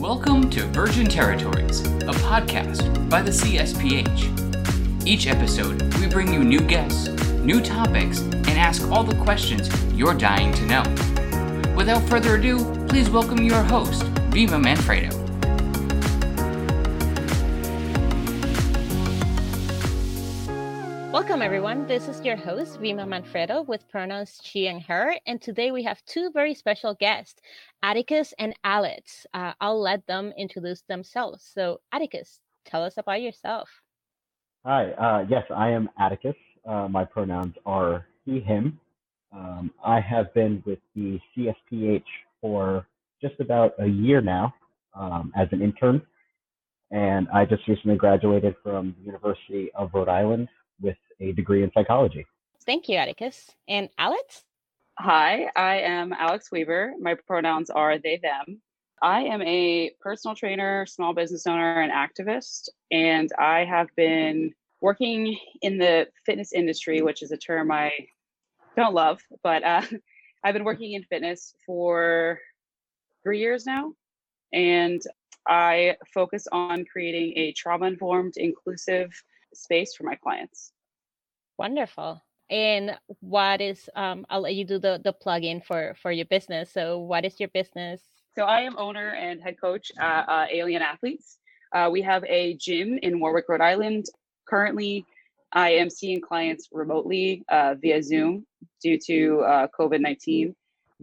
Welcome to Virgin Territories, a podcast by the CSPH. Each episode, we bring you new guests, new topics, and ask all the questions you're dying to know. Without further ado, please welcome your host, Viva Manfredo. Welcome, everyone. This is your host, Vima Manfredo, with pronouns she and her. And today we have two very special guests, Atticus and Alex. Uh, I'll let them introduce themselves. So, Atticus, tell us about yourself. Hi, uh, yes, I am Atticus. Uh, my pronouns are he, him. Um, I have been with the CSPH for just about a year now um, as an intern. And I just recently graduated from the University of Rhode Island with a degree in psychology. Thank you, Atticus. And Alex? Hi, I am Alex Weaver. My pronouns are they, them. I am a personal trainer, small business owner, and activist. And I have been working in the fitness industry, which is a term I don't love, but uh, I've been working in fitness for three years now. And I focus on creating a trauma informed, inclusive space for my clients. Wonderful. And what is um I'll let you do the the plug-in for for your business. So what is your business? So I am owner and head coach at uh, Alien Athletes. Uh, we have a gym in Warwick, Rhode Island. Currently, I am seeing clients remotely uh, via Zoom due to uh, COVID 19.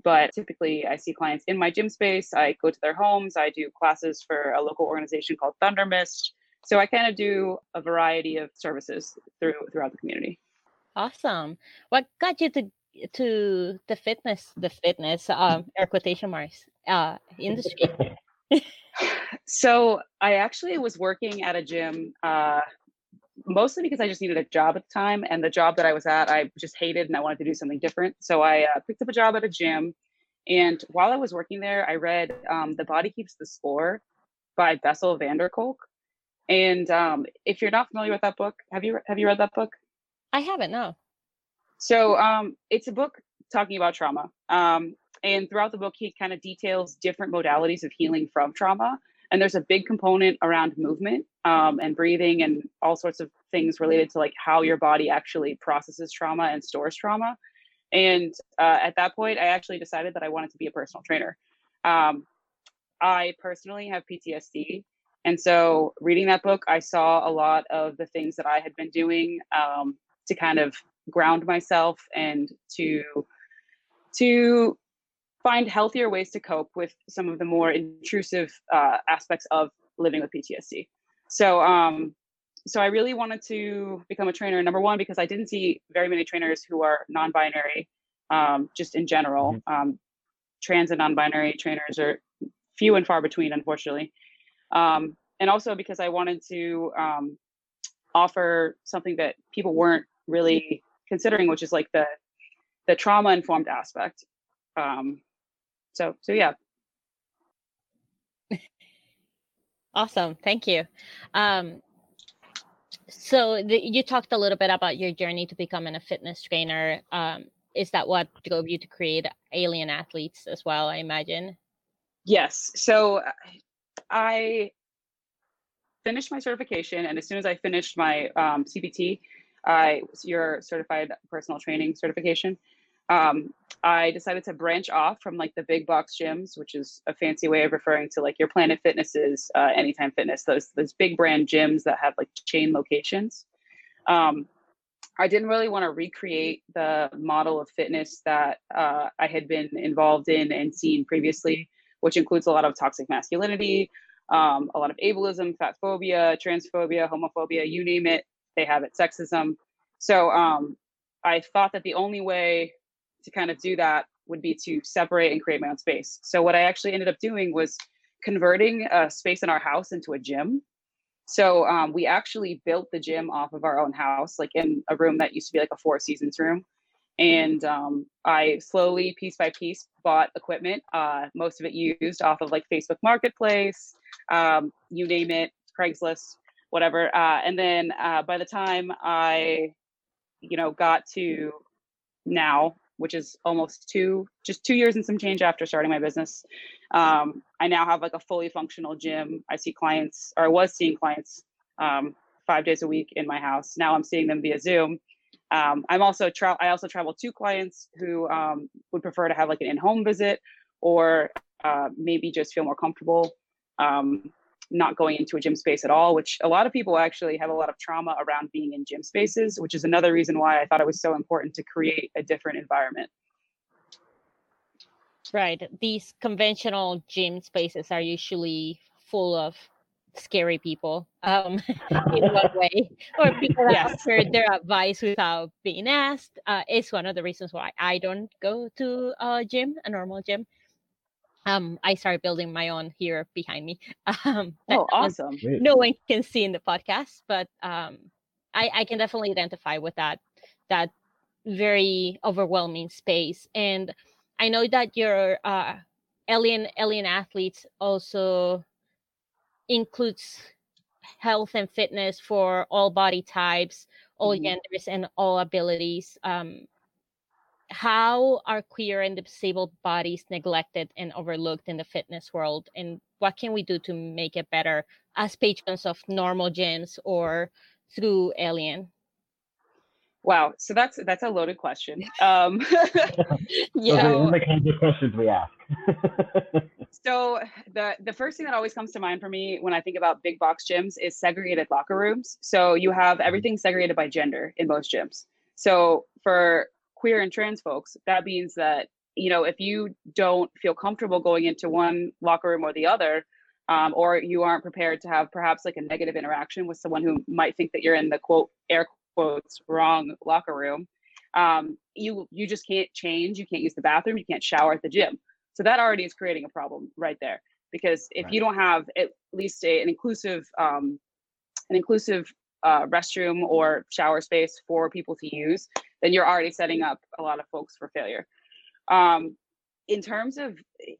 But typically, I see clients in my gym space. I go to their homes. I do classes for a local organization called Thundermist. So I kind of do a variety of services through throughout the community. Awesome. What got you to to the fitness, the fitness, um, air quotation marks, uh, industry? so I actually was working at a gym, uh, mostly because I just needed a job at the time, and the job that I was at, I just hated, and I wanted to do something different. So I uh, picked up a job at a gym, and while I was working there, I read um, "The Body Keeps the Score" by Bessel van der Kolk. And um, if you're not familiar with that book, have you have you read that book? I haven't, no. So um, it's a book talking about trauma. Um, and throughout the book, he kind of details different modalities of healing from trauma. And there's a big component around movement um, and breathing and all sorts of things related to like how your body actually processes trauma and stores trauma. And uh, at that point, I actually decided that I wanted to be a personal trainer. Um, I personally have PTSD. And so, reading that book, I saw a lot of the things that I had been doing um, to kind of ground myself and to to find healthier ways to cope with some of the more intrusive uh, aspects of living with PTSD. So um, so I really wanted to become a trainer. Number one, because I didn't see very many trainers who are non-binary, um, just in general. Mm-hmm. Um, trans and non-binary trainers are few and far between, unfortunately. Um, and also because I wanted to um, offer something that people weren't really considering, which is like the the trauma informed aspect. Um, so so yeah. awesome, thank you. Um, so the, you talked a little bit about your journey to becoming a fitness trainer. Um, is that what drove you to create Alien Athletes as well? I imagine. Yes. So I finished my certification, and as soon as I finished my um, CPT, I your certified personal training certification. Um, I decided to branch off from like the big box gyms, which is a fancy way of referring to like your Planet Fitnesses, uh, Anytime Fitness, those those big brand gyms that have like chain locations. Um, I didn't really want to recreate the model of fitness that uh, I had been involved in and seen previously, which includes a lot of toxic masculinity, um, a lot of ableism, fat phobia, transphobia, homophobia, you name it they have it sexism. So um, i thought that the only way to kind of do that would be to separate and create my own space. So what i actually ended up doing was converting a space in our house into a gym. So um, we actually built the gym off of our own house like in a room that used to be like a four seasons room. And um, i slowly piece by piece bought equipment uh, most of it used off of like facebook marketplace um, you name it craigslist whatever. Uh, and then uh, by the time I, you know, got to now, which is almost two, just two years and some change after starting my business. Um, I now have like a fully functional gym. I see clients, or I was seeing clients um, five days a week in my house. Now I'm seeing them via Zoom. Um, I'm also tra- I also travel to clients who um, would prefer to have like an in-home visit or uh, maybe just feel more comfortable um, not going into a gym space at all, which a lot of people actually have a lot of trauma around being in gym spaces, which is another reason why I thought it was so important to create a different environment. Right. These conventional gym spaces are usually full of scary people um, in one way, or people that yes. heard their advice without being asked. Uh, is one of the reasons why I don't go to a gym, a normal gym um, I started building my own here behind me. Um, oh, awesome! No one can see in the podcast, but um, I, I can definitely identify with that that very overwhelming space. And I know that your uh, alien alien athletes also includes health and fitness for all body types, all mm-hmm. genders, and all abilities. Um, how are queer and disabled bodies neglected and overlooked in the fitness world? And what can we do to make it better as patrons of normal gyms or through alien? Wow so that's that's a loaded question. Um yeah those are the kinds of questions we ask. So the the first thing that always comes to mind for me when i think about big box gyms is segregated locker rooms. So you have mm-hmm. everything segregated by gender in most gyms. So for queer and trans folks, that means that you know if you don't feel comfortable going into one locker room or the other, um, or you aren't prepared to have perhaps like a negative interaction with someone who might think that you're in the quote air quotes wrong locker room, um, you you just can't change. You can't use the bathroom. You can't shower at the gym. So that already is creating a problem right there. Because if right. you don't have at least a, an inclusive um, an inclusive uh, restroom or shower space for people to use, then you're already setting up a lot of folks for failure. Um, in terms of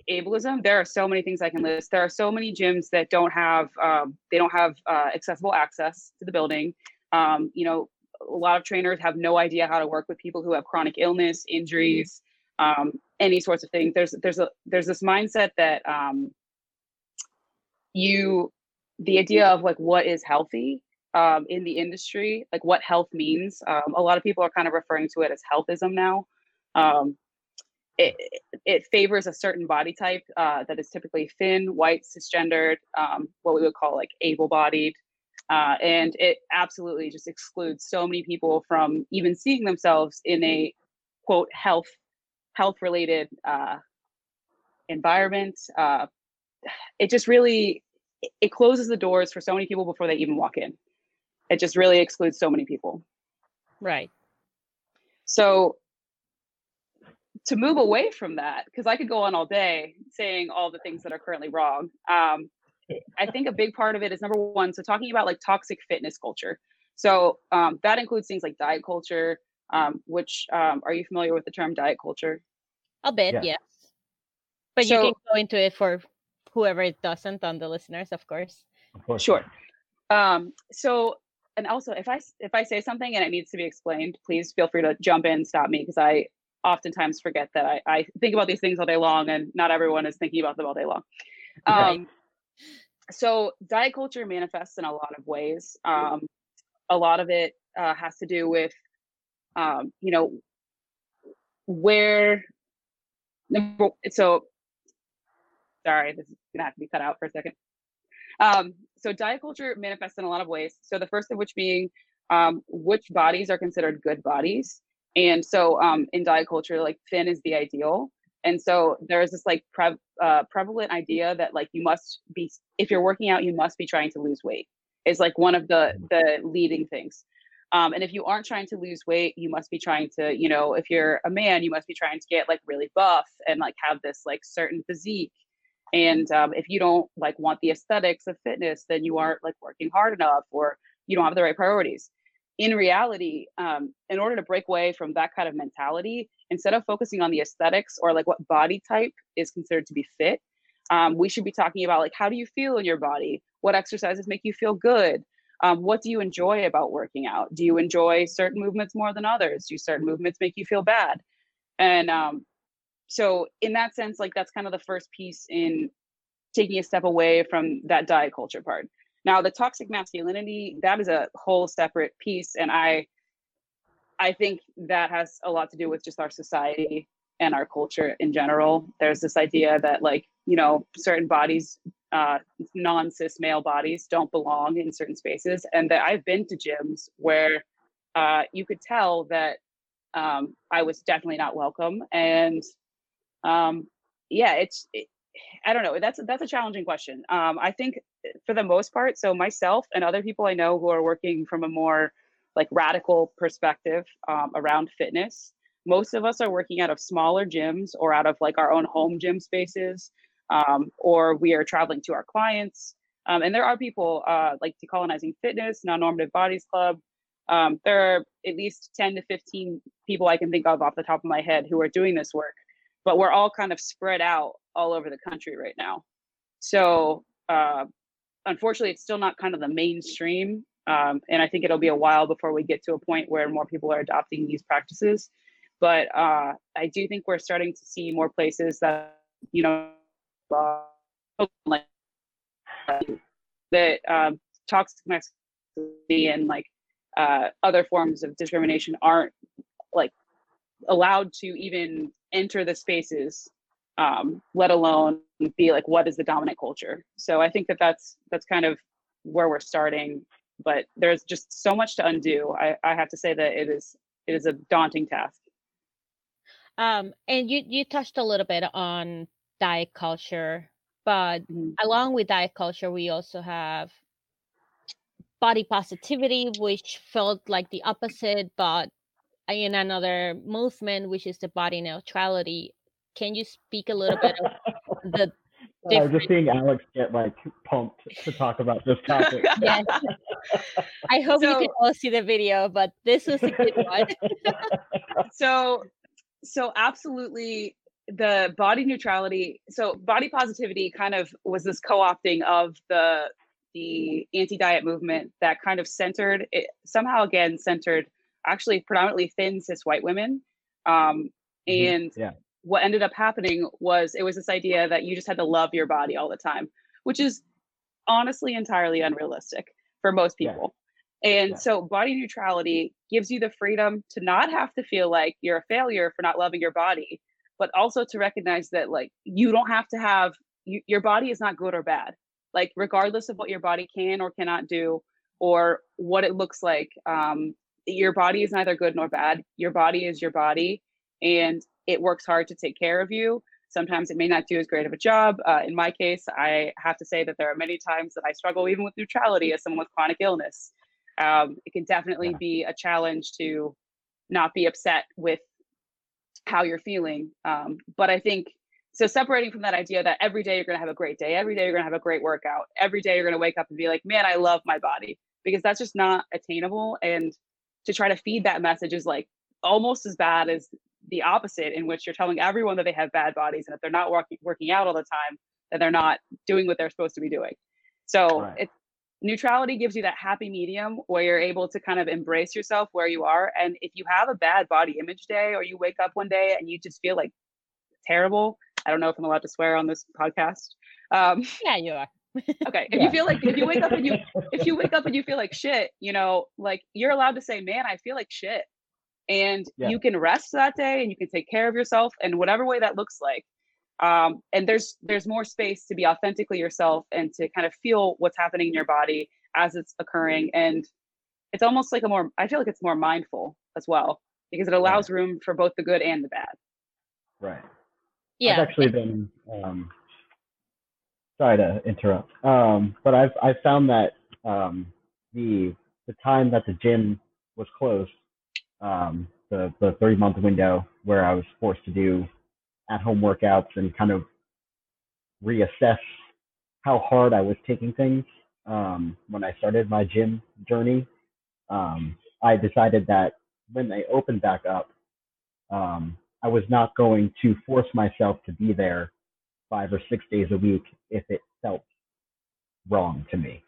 ableism, there are so many things I can list. There are so many gyms that don't have um, they don't have uh, accessible access to the building. Um, you know, a lot of trainers have no idea how to work with people who have chronic illness, injuries, um, any sorts of things. There's there's a there's this mindset that um, you the idea of like what is healthy um, in the industry, like what health means. Um, a lot of people are kind of referring to it as healthism now. Um, it, it favors a certain body type uh, that is typically thin, white, cisgendered, um, what we would call like able-bodied, uh, and it absolutely just excludes so many people from even seeing themselves in a quote health health-related uh, environment. Uh, it just really it closes the doors for so many people before they even walk in it just really excludes so many people. Right. So to move away from that because i could go on all day saying all the things that are currently wrong um, i think a big part of it is number one so talking about like toxic fitness culture. So um, that includes things like diet culture um, which um, are you familiar with the term diet culture? A bit yeah. yes but so, you can go into it for whoever it doesn't on the listeners of course, of course. sure. Um, so and also if i if i say something and it needs to be explained please feel free to jump in stop me because i oftentimes forget that I, I think about these things all day long and not everyone is thinking about them all day long. Um, right. so diet culture manifests in a lot of ways. Um, a lot of it uh, has to do with um, you know where so sorry this is gonna have to be cut out for a second. Um, so diet culture manifests in a lot of ways. So the first of which being um, which bodies are considered good bodies. And so um, in diet culture, like thin is the ideal. And so there's this like pre- uh, prevalent idea that like you must be, if you're working out, you must be trying to lose weight is like one of the the leading things. Um, and if you aren't trying to lose weight, you must be trying to, you know, if you're a man, you must be trying to get like really buff and like have this like certain physique and um, if you don't like want the aesthetics of fitness then you aren't like working hard enough or you don't have the right priorities. In reality um, in order to break away from that kind of mentality instead of focusing on the aesthetics or like what body type is considered to be fit um, we should be talking about like how do you feel in your body? What exercises make you feel good? Um, what do you enjoy about working out? Do you enjoy certain movements more than others? Do certain movements make you feel bad? And um, so in that sense, like that's kind of the first piece in taking a step away from that diet culture part. Now, the toxic masculinity that is a whole separate piece, and I I think that has a lot to do with just our society and our culture in general. There's this idea that like you know certain bodies uh, non-cis male bodies don't belong in certain spaces and that i've been to gyms where uh, you could tell that um, i was definitely not welcome and um, yeah it's it, i don't know that's that's a challenging question um, i think for the most part so myself and other people i know who are working from a more like radical perspective um, around fitness most of us are working out of smaller gyms or out of like our own home gym spaces um, or we are traveling to our clients. Um, and there are people uh, like Decolonizing Fitness, Non Normative Bodies Club. Um, there are at least 10 to 15 people I can think of off the top of my head who are doing this work, but we're all kind of spread out all over the country right now. So, uh, unfortunately, it's still not kind of the mainstream. Um, and I think it'll be a while before we get to a point where more people are adopting these practices. But uh, I do think we're starting to see more places that, you know, like that um, toxic masculinity and like uh, other forms of discrimination aren't like allowed to even enter the spaces um, let alone be like what is the dominant culture. So i think that that's that's kind of where we're starting but there's just so much to undo. I, I have to say that it is it is a daunting task. Um, and you you touched a little bit on diet culture but Mhm. along with diet culture we also have body positivity which felt like the opposite but in another movement which is the body neutrality. Can you speak a little bit of the Uh, different just seeing Alex get like pumped to talk about this topic. yes. I hope you can all see the video but this was a good one. So so absolutely the body neutrality so body positivity kind of was this co-opting of the the anti-diet movement that kind of centered it somehow again centered actually predominantly thin cis white women um Mhm, and yeah. what ended up happening was it was this idea that you just had to love your body all the time which is honestly entirely unrealistic for most Yeah. people and Yeah. so body neutrality gives you the freedom to not have to feel like you're a failure for not loving your body, but also to recognize that like you don't have to have you, your body is not good or bad. Like regardless of what your body can or cannot do or what it looks like, um, your body is neither good nor bad. Your body is your body, and it works hard to take care of you. Sometimes it may not do as great of a job. Uh, in my case, I have to say that there are many times that I struggle even with neutrality as someone with chronic illness um, it can definitely Yeah. be a challenge to not be upset with how you're feeling um, but i think so separating from that idea that every day you're going to have a great day every day you're going to have a great workout every day you're going to wake up and be like man i love my body because that's just not attainable and to try to feed that message is like almost as bad as the opposite in which you're telling everyone that they have bad bodies and if they're not working working out all the time that they're not doing what they're supposed to be doing so Right. it's neutrality gives you that happy medium where you're able to kind of embrace yourself where you are and if you have a bad body image day or you wake up one day and you just feel like terrible i don't know if i'm allowed to swear on this podcast um, yeah you are okay if Yeah. you feel like if you wake up and you if you wake up and you feel like shit you know like you're allowed to say man i feel like shit and Yeah. you can rest that day and you can take care of yourself in whatever way that looks like um, and there's there's more space to be authentically yourself and to kind of feel what's happening in your body as it's occurring and it's almost like a more i feel like it's more mindful as well because it allows room for both the good and the bad Right. yeah I've actually been um, sorry to interrupt, um, but I've I've found that um, the the time that the gym was closed, um, the the three month window where I was forced to do at home workouts and kind of reassess how hard I was taking things um, when I started my gym journey. Um, I decided that when they opened back up, um, I was not going to force myself to be there five or six days a week if it felt wrong to me.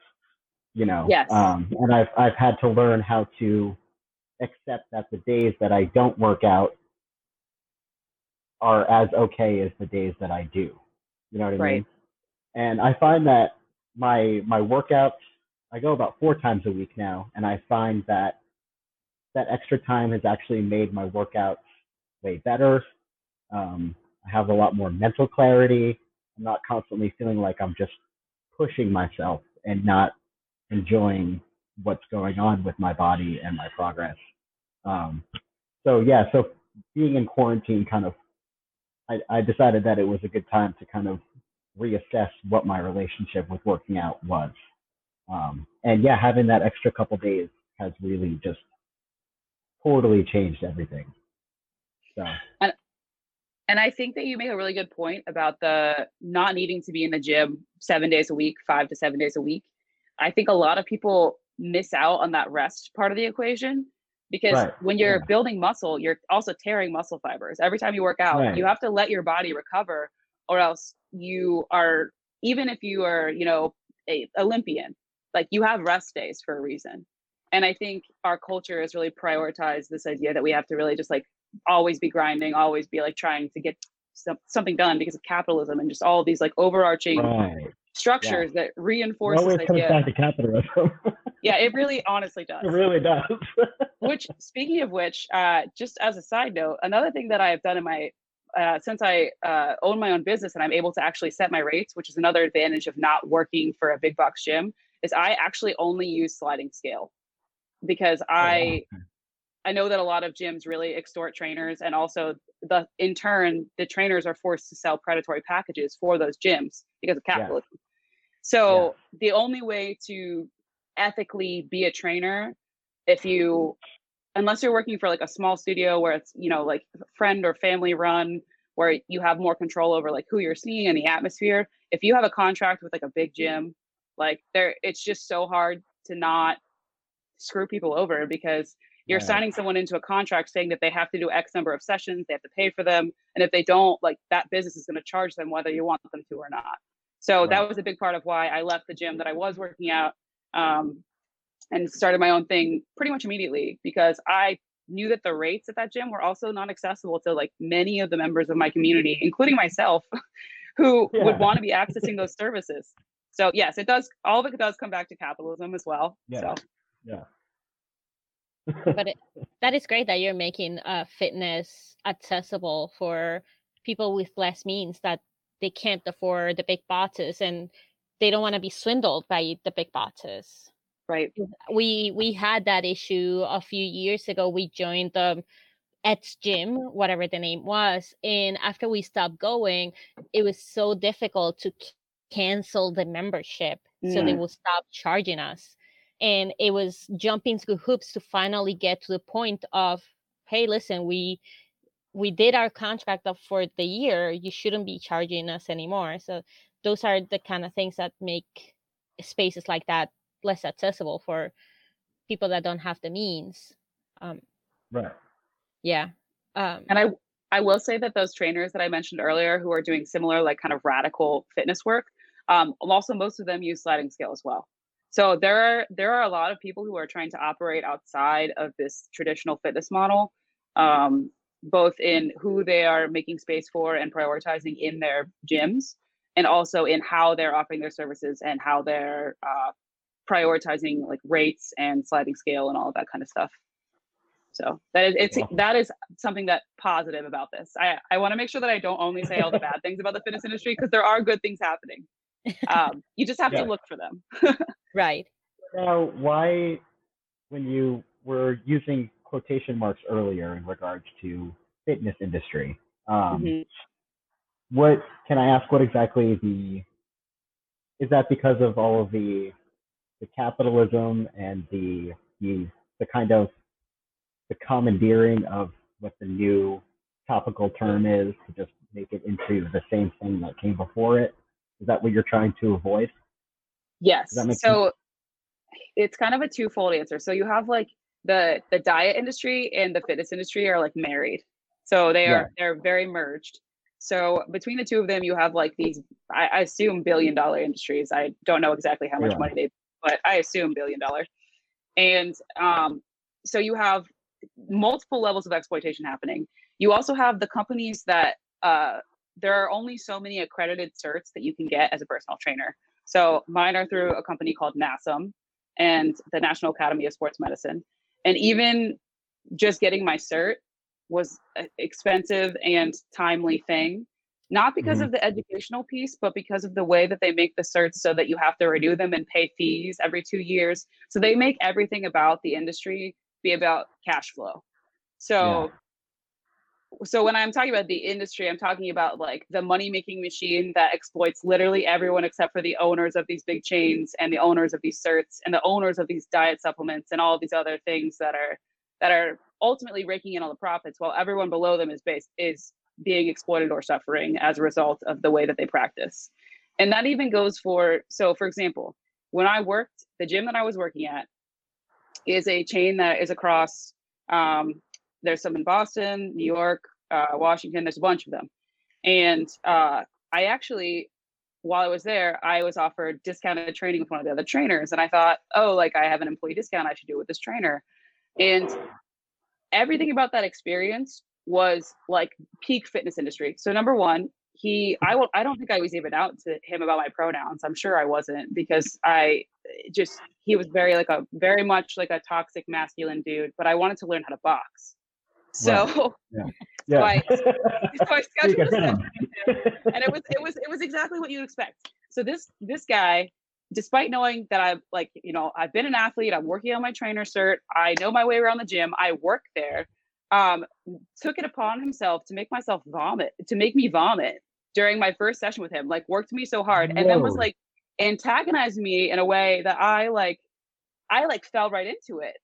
You know, Yes. um, and I've I've had to learn how to accept that the days that I don't work out are as okay as the days that I do. You know what I Right. mean? And I find that my my workouts I go about four times a week now, and I find that that extra time has actually made my workouts way better. Um, I have a lot more mental clarity. I'm not constantly feeling like I'm just pushing myself and not enjoying what's going on with my body and my progress. Um, so yeah, so being in quarantine kind of, I, I decided that it was a good time to kind of reassess what my relationship with working out was. Um, and yeah, having that extra couple days has really just totally changed everything. So And I think that you make a really good point about the not needing to be in the gym seven days a week, five to seven days a week. I think a lot of people miss out on that rest part of the equation because Right, when you're yeah. building muscle, you're also tearing muscle fibers. Every time you work out, Right. you have to let your body recover, or else you are, even if you are, you know, a Olympian, like you have rest days for a reason. And I think our culture has really prioritized this idea that we have to really just like always be grinding, always be like trying to get some, something done because of capitalism and just all these like overarching right, structures that it reinforce always this comes idea. back to capitalism. Yeah, it really honestly does. it really does. which speaking of which uh, just as a side note another thing that i've done in my uh, since i uh, own my own business and i'm able to actually set my rates which is another advantage of not working for a big box gym is i actually only use sliding scale because i i know that a lot of gyms really extort trainers and also the in turn the trainers are forced to sell predatory packages for those gyms because of Yeah. capitalism so the only way to ethically be a trainer if you unless you're working for like a small studio where it's you know like friend or family run where you have more control over like who you're seeing and the atmosphere if you have a contract with like a big gym like there it's just so hard to not screw people over because you're Right. signing someone into a contract saying that they have to do x number of sessions they have to pay for them and if they don't like that business is going to charge them whether you want them to or not so Right. that was a big part of why i left the gym that i was working out um, and started my own thing pretty much immediately because I knew that the rates at that gym were also not accessible to like many of the members of my community, including myself, who Yeah. would want to be accessing those services. So yes, it does. All of it does come back to capitalism as well. Yeah. So yeah. But it, that is great that you're making uh, fitness accessible for people with less means that they can't afford the big bosses and they don't want to be swindled by the big bosses right, we we had that issue a few years ago. We joined the Ed's gym whatever the name was and after we stopped going it was so difficult to c- cancel the membership so they Mm. will stop charging us and it was jumping through hoops to finally get to the point of hey listen we we did our contract up for the year you shouldn't be charging us anymore so those are the kind of things that make spaces like that less accessible for people that don't have the means um Right. yeah um and I I will say that those trainers that I mentioned earlier who are doing similar like kind of radical fitness work, um, also most of them use sliding scale as well. So there are there are a lot of people who are trying to operate outside of this traditional fitness model, um, both in who they are making space for and prioritizing in their gyms, and also in how they're offering their services and how they're uh, prioritizing like rates and sliding scale and all of that kind of stuff. So that is it's Awesome. that is something that positive about this. I I want to make sure that I don't only say all the bad things about the fitness industry because there are good things happening. Um, you just have Yeah. to look for them. right Now, why, when you were using quotation marks earlier in regards to fitness industry, um, Mhm. what can I ask? What exactly the is that because of all of the the capitalism and the the the kind of the commandeering of what the new topical term is to just make it into the same thing that came before it? Is that what you're trying to avoid? Yes. make sense? So it's kind of a twofold answer. So you have like the the diet industry and the fitness industry are like married. So they Yeah. are they're very merged. So between the two of them, you have like these I, I assume billion dollar industries. I don't know exactly how much Yeah. money they but I assume billion dollar. And um so you have multiple levels of exploitation happening. You also have the companies that uh, there are only so many accredited certs that you can get as a personal trainer. So mine are through a company called NASM and the National Academy of Sports Medicine. And even just getting my cert was an expensive and timely thing not because Mhm. of the educational piece but because of the way that they make the certs so that you have to renew them and pay fees every two years so they make everything about the industry be about cash flow so so when i'm talking about the industry i'm talking about like the money making machine that exploits literally everyone except for the owners of these big chains and the owners of these certs and the owners of these diet supplements and all these other things that are that are ultimately raking in all the profits while everyone below them is based is being exploited or suffering as a result of the way that they practice. And that even goes for so for example when i worked the gym that i was working at is a chain that is across um, there's some in boston new york uh, washington there's a bunch of them and uh, i actually while i was there i was offered discounted training with one of the other trainers and i thought oh like i have an employee discount i should do it with this trainer and everything about that experience was like peak fitness industry. So number one, he I will I don't think I was even out to him about my pronouns. I'm sure I wasn't because I just he was very like a very much like a toxic masculine dude, but I wanted to learn how to box. So Yeah. so I so I scheduled a session with him, and it was it was it was exactly what you'd expect. So this this guy, despite knowing that I've like you know I've been an athlete, I'm working on my trainer cert, I know my way around the gym, I work there, um, took it upon himself to make myself vomit, to make me vomit during my first session with him. Like worked me so hard, and then was like antagonized me in a way that I like I like fell right into it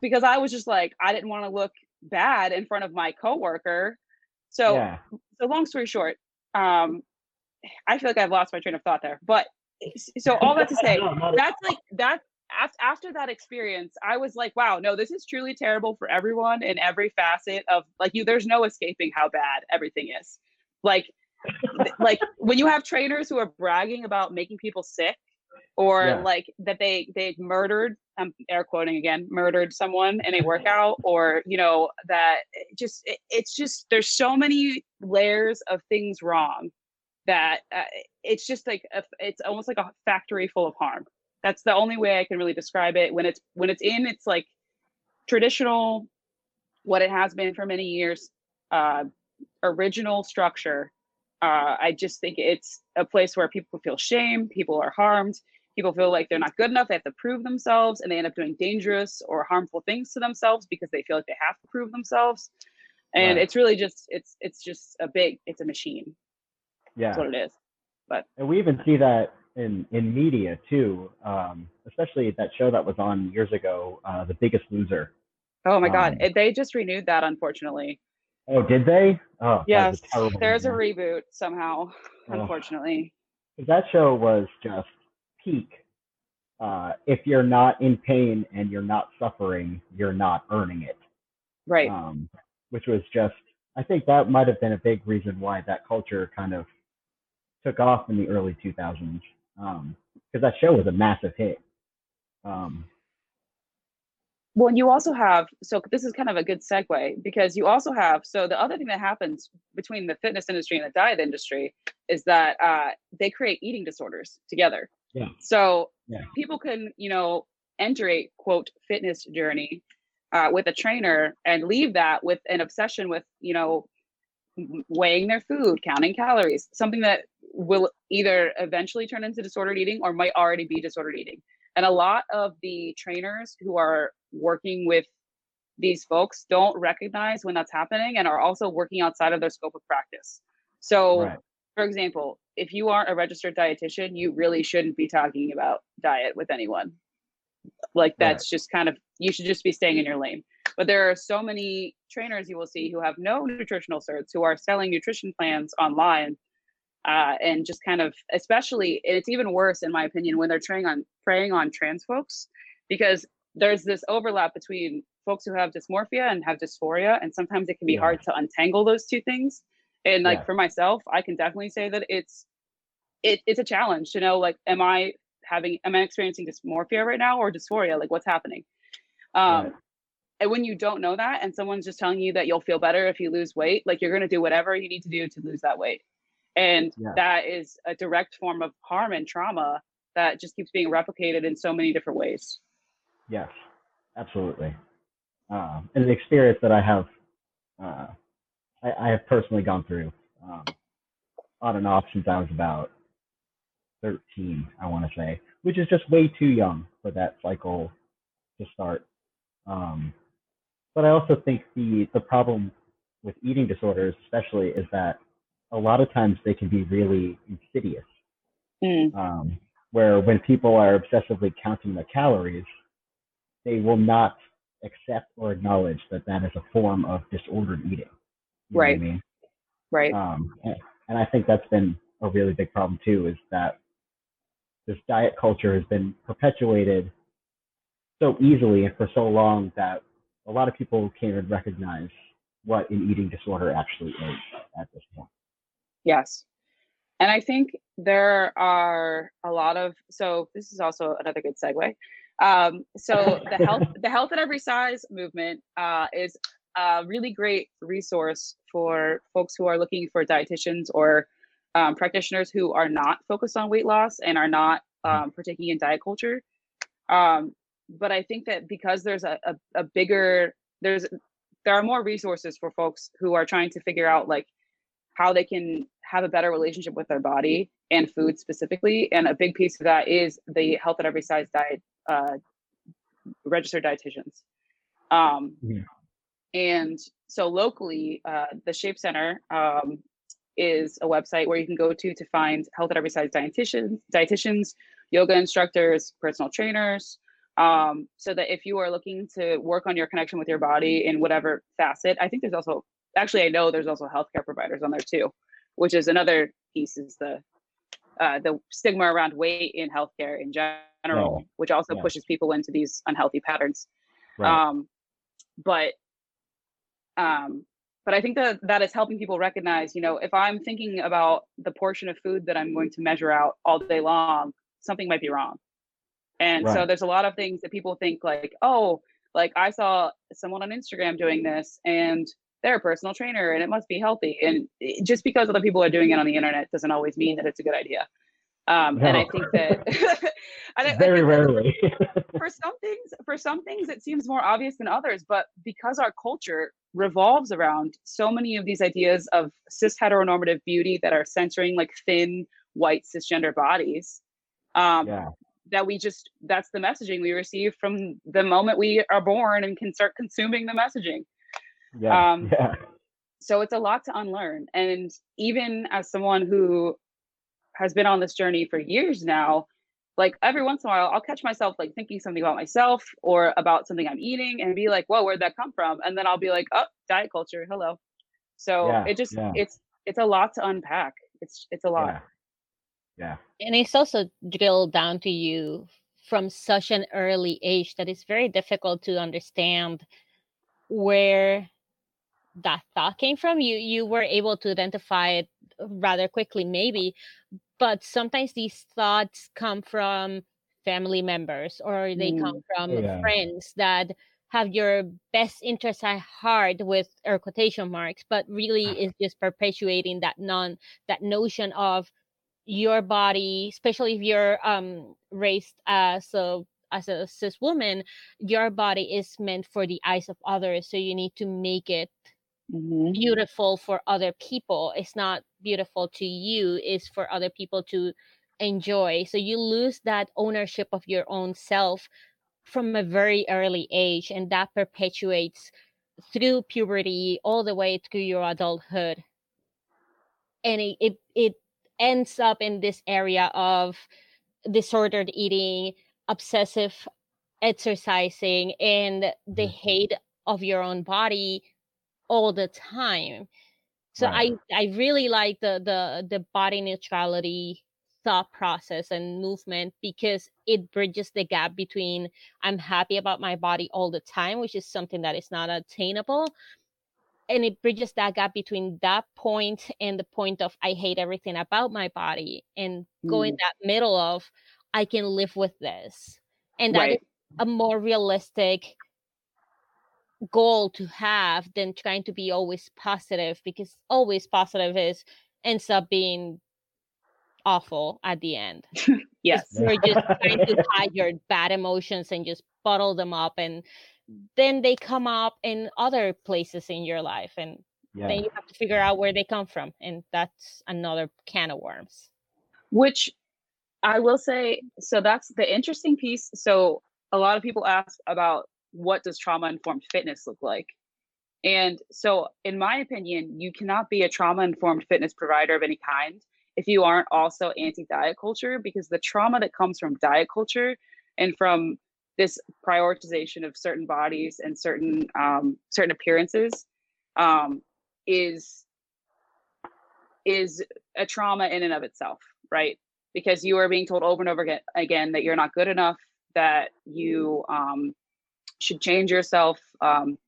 because I was just like I didn't want to look bad in front of my coworker. So yeah. so long story short, um, I feel like I've lost my train of thought there. But so all that to say, No, that's like that af- after that experience, I was like, wow, no, this is truly terrible for everyone in every facet of like you. There's no escaping how bad everything is. Like like when you have trainers who are bragging about making people sick or Yeah. like that they they murdered i'm air quoting again murdered someone in a workout or you know that it just it, it's just there's so many layers of things wrong that uh, it's just like a, it's almost like a factory full of harm that's the only way i can really describe it when it's when it's in it's like traditional what it has been for many years uh original structure uh i just think it's a place where people feel shame people are harmed people feel like they're not good enough they have to prove themselves and they end up doing dangerous or harmful things to themselves because they feel like they have to prove themselves and Right. it's really just it's it's just a big it's a machine Yeah. that's what it is But And we even see that in in media too, um, especially that show that was on years ago, uh, The Biggest Loser. oh my god Um, they just renewed that unfortunately Oh, did they? Oh, yes a there's a reboot somehow Oh. unfortunately that show was just peak. Uh, if you're not in pain and you're not suffering, you're not earning it. right Um, which was just, I think that might have been a big reason why that culture kind of took off in the early 2000s. Because that show was a massive hit. Um, Well, and you also have so this is kind of a good segue because you also have so the other thing that happens between the fitness industry and the diet industry is that uh, they create eating disorders together. Yeah. So Yeah. people can you know enter a quote fitness journey uh, with a trainer and leave that with an obsession with you know weighing their food, counting calories, something that will either eventually turn into disordered eating or might already be disordered eating. And a lot of the trainers who are working with these folks don't recognize when that's happening and are also working outside of their scope of practice. So, right. for example, if you aren't a registered dietitian, you really shouldn't be talking about diet with anyone. Like Right. that's just kind of you should just be staying in your lane. But there are so many trainers you will see who have no nutritional certs who are selling nutrition plans online uh, and just kind of especially and it's even worse in my opinion when they're preying on preying on trans folks because there's this overlap between folks who have dysmorphia and have dysphoria and sometimes it can be Yeah. hard to untangle those two things and like Yeah. for myself i can definitely say that it's it, it's a challenge to know like am i having am i experiencing dysmorphia right now or dysphoria like what's happening um Right. and when you don't know that and someone's just telling you that you'll feel better if you lose weight like you're going to do whatever you need to do to lose that weight and Yeah. that is a direct form of harm and trauma that just keeps being replicated in so many different ways Yes, absolutely. Um, and an experience that I have, uh, I, I have personally gone through um, on and off since I was about 13, I want to say, which is just way too young for that cycle to start. Um, but I also think the the problem with eating disorders, especially, is that a lot of times they can be really insidious. Mm, um, where when people are obsessively counting the calories, they will not accept or acknowledge that that is a form of disordered eating. What I Right. mean? right Um, and, and I think that's been a really big problem too, is that this diet culture has been perpetuated so easily and for so long that a lot of people can't even recognize what an eating disorder actually is at this point. Yes. And I think there are a lot of so this is also another good segue. Um, so the health the health at every size movement uh, is a really great resource for folks who are looking for dietitians or um, practitioners who are not focused on weight loss and are not um, partaking in diet culture. Um, but I think that because there's a, a, a bigger there's there are more resources for folks who are trying to figure out like how they can have a better relationship with their body and food specifically. And a big piece of that is the health at every size diet uh, registered dietitians. Um, Yeah. And so locally, uh, the Shape Center um, is a website where you can go to to find health at every size dietitians, dietitians, yoga instructors, personal trainers. Um, so that if you are looking to work on your connection with your body in whatever facet, I think there's also actually I know there's also healthcare providers on there too, which is another piece is the uh, the stigma around weight in healthcare in general, which also Yeah. pushes people into these unhealthy patterns. Right. Um, but um, but I think that that is helping people recognize, you know, if I'm thinking about the portion of food that I'm going to measure out all day long, something might be wrong. And so there's a lot of things that people think like, oh, like I saw someone on Instagram doing this and they're a personal trainer and it must be healthy. And just because other people are doing it on the internet doesn't always mean that it's a good idea. Um, And I think that I, thi- I Very think rarely. for some things for some things it seems more obvious than others but because our culture revolves around so many of these ideas of cis heteronormative beauty that are censoring like thin white cisgender bodies um, yeah. that we just that's the messaging we receive from the moment we are born and can start consuming the messaging Yeah. um, yeah. so it's a lot to unlearn and even as someone who has been on this journey for years now like every once in a while i'll catch myself like thinking something about myself or about something i'm eating and be like whoa where'd that come from and then i'll be like oh diet culture hello so Yeah, it just yeah. it's it's a lot to unpack it's it's a lot Yeah. Yeah. and it's also drilled down to you from such an early age that it's very difficult to understand where that thought came from you you were able to identify it rather quickly maybe but sometimes these thoughts come from family members or they come from Yeah. friends that have your best interest at heart with or quotation marks but really is just perpetuating that non that notion of your body especially if you're um raised as a as a cis woman your body is meant for the eyes of others so you need to make it Mhm. beautiful for other people it's not beautiful to you it's for other people to enjoy so you lose that ownership of your own self from a very early age and that perpetuates through puberty all the way through your adulthood and it, it, it ends up in this area of disordered eating obsessive exercising and the Mhm. hate of your own body all the time so Right. i i really like the the the body neutrality thought process and movement because it bridges the gap between i'm happy about my body all the time which is something that is not attainable and it bridges that gap between that point and the point of i hate everything about my body and going mm. that middle of i can live with this and that Right. is a more realistic goal to have than trying to be always positive because always positive is ends up being awful at the end. yes. You're just trying to hide your bad emotions and just bottle them up and then they come up in other places in your life and yeah. then you have to figure out where they come from and that's another can of worms which i will say so that's the interesting piece so a lot of people ask about what does trauma informed fitness look like and so in my opinion you cannot be a trauma informed fitness provider of any kind if you aren't also anti diet culture because the trauma that comes from diet culture and from this prioritization of certain bodies and certain um, certain appearances um, is is a trauma in and of itself, right? Because you are being told over and over again, again that you're not good enough, that you um, should change yourself. Um,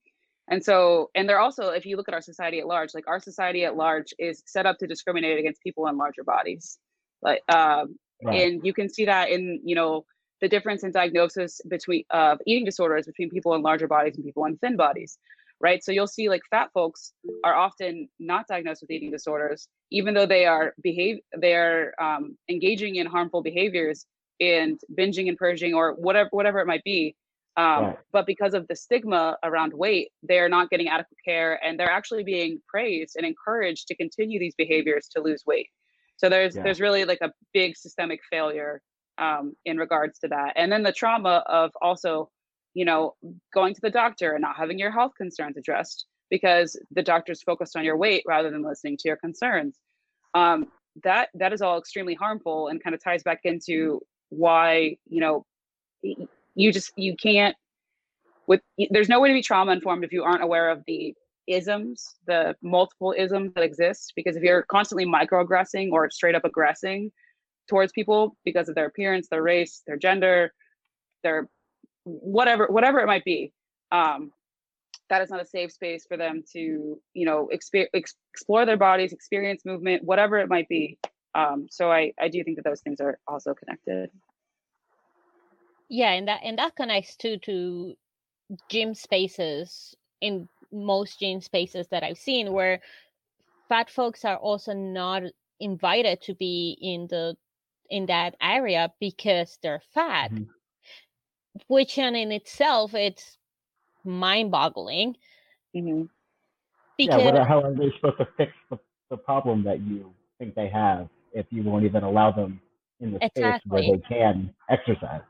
and so, and they're also, if you look at our society at large, like our society at large is set up to discriminate against people in larger bodies. Like, um, right. and you can see that in, you know, the difference in diagnosis between of uh, eating disorders between people in larger bodies and people in thin bodies right so you'll see like fat folks are often not diagnosed with eating disorders even though they are behave they're um, engaging in harmful behaviors and binging and purging or whatever whatever it might be um, right. but because of the stigma around weight they're not getting adequate care and they're actually being praised and encouraged to continue these behaviors to lose weight so there's yeah. there's really like a big systemic failure um, in regards to that. And then the trauma of also, you know, going to the doctor and not having your health concerns addressed because the doctor's focused on your weight rather than listening to your concerns. Um, that that is all extremely harmful and kind of ties back into why you know you just you can't with there's no way to be trauma informed if you aren't aware of the isms the multiple isms that exist because if you're constantly microaggressing or straight up aggressing towards people because of their appearance, their race, their gender, their whatever whatever it might be. Um, that is not a safe space for them to you know exp- explore their bodies, experience movement, whatever it might be. Um, so I I do think that those things are also connected. Yeah, and that and that connects too to gym spaces in most gym spaces that I've seen where fat folks are also not invited to be in the in that area because they're fat mm-hmm. which in, in itself it's mind-boggling mm-hmm. because yeah, how are they supposed to fix the, the problem that you think they have if you won't even allow them in the exactly. space where they can exercise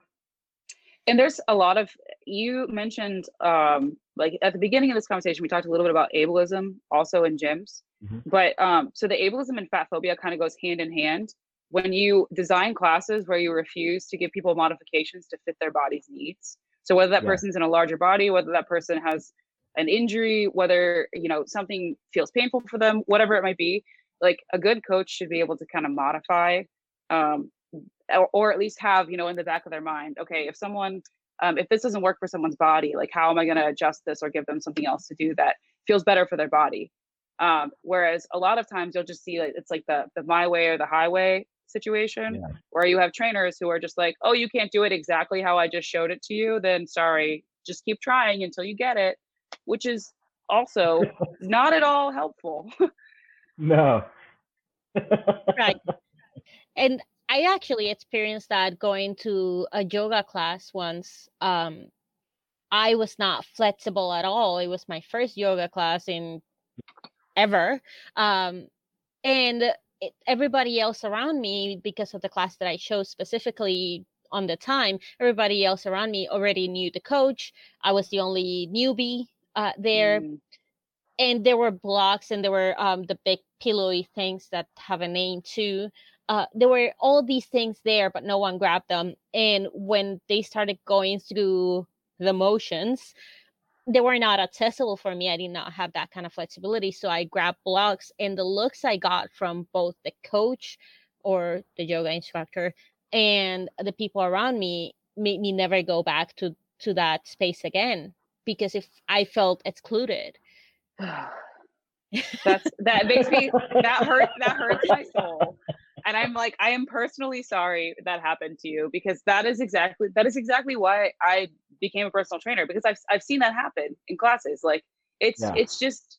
and there's a lot of you mentioned um like at the beginning of this conversation we talked a little bit about ableism also in gyms mm-hmm. but um so the ableism and fat phobia kind of goes hand in hand when you design classes where you refuse to give people modifications to fit their body's needs so whether that yeah. person's in a larger body whether that person has an injury whether you know something feels painful for them whatever it might be like a good coach should be able to kind of modify um, or, or, at least have you know in the back of their mind okay if someone um, if this doesn't work for someone's body like how am i going to adjust this or give them something else to do that feels better for their body um, whereas a lot of times you'll just see like it's like the the my way or the highway situation yeah. where you have trainers who are just like, oh, you can't do it exactly how I just showed it to you, then sorry, just keep trying until you get it, which is also not at all helpful. no. right. And I actually experienced that going to a yoga class once. Um, I was not flexible at all. It was my first yoga class in ever. Um, and it, everybody else around me because of the class that i chose specifically on the time everybody else around me already knew the coach i was the only newbie uh, there mm. and there were blocks and there were um, the big pillowy things that have a name too uh, there were all these things there but no one grabbed them and when they started going through the motions they were not accessible for me. I did not have that kind of flexibility. So I grabbed blocks and the looks I got from both the coach or the yoga instructor and the people around me made me never go back to to that space again because if I felt excluded. That's that makes me that hurts that hurts my soul. And I'm like, I am personally sorry that happened to you because that is exactly that is exactly why I became a personal trainer because I've I've seen that happen in classes. Like it's Yeah. it's just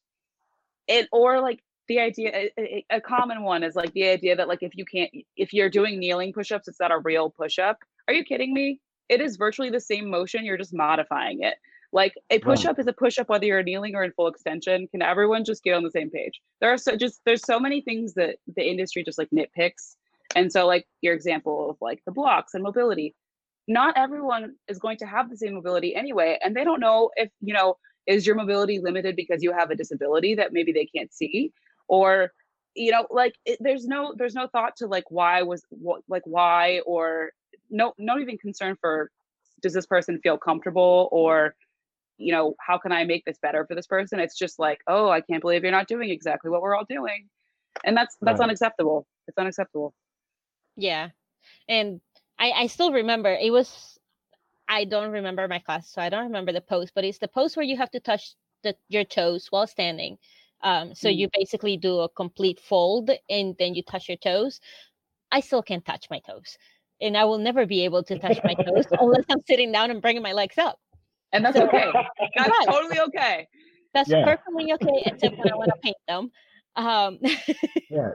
it or like the idea a, a- a common one is like the idea that like if you can't if you're doing kneeling push-ups it's not a real push-up are you kidding me it is virtually the same motion you're just modifying it like a Right. push-up is a push-up whether you're kneeling or in full extension. Can everyone just get on the same page? There are so just there's so many things that the industry just like nitpicks. And so like your example of like the blocks and mobility. Not everyone is going to have the same mobility anyway and they don't know if you know is your mobility limited because you have a disability that maybe they can't see? Or you know like it, there's no there's no thought to like why was what like why or no not even concern for does this person feel comfortable or you know how can i make this better for this person it's just like oh i can't believe you're not doing exactly what we're all doing and that's that's Right. unacceptable it's unacceptable Yeah. And I, I still remember it was I don't remember my class, so I don't remember the pose, but it's the pose where you have to touch the, your toes while standing. Um, so Mm. you basically do a complete fold and then you touch your toes. I still can't touch my toes. And I will never be able to touch my toes unless I'm sitting down and bringing my legs up. And that's okay that's Right. totally okay That's Yeah. perfectly okay, except when I want to paint them. Um, yeah.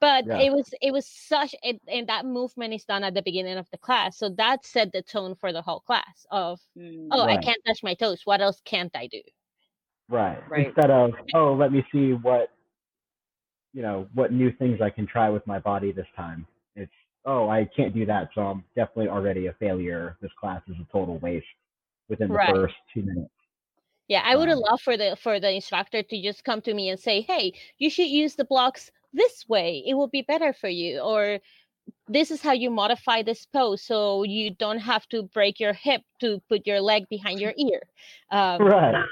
but Yeah. it was it was such and, and that movement is done at the beginning of the class so that set the tone for the whole class of Mm, oh i can't touch my toes what else can't i do Right. Right. Instead of, oh, let me see what, you know, what new things I can try with my body this time. It's, oh, I can't do that, so I'm definitely already a failure. This class is a total waste within the first two minutes. yeah i would Um, loved for the for the instructor to just come to me and say hey you should use the blocks this way it will be better for you or this is how you modify this pose so you don't have to break your hip to put your leg behind your ear um, Right.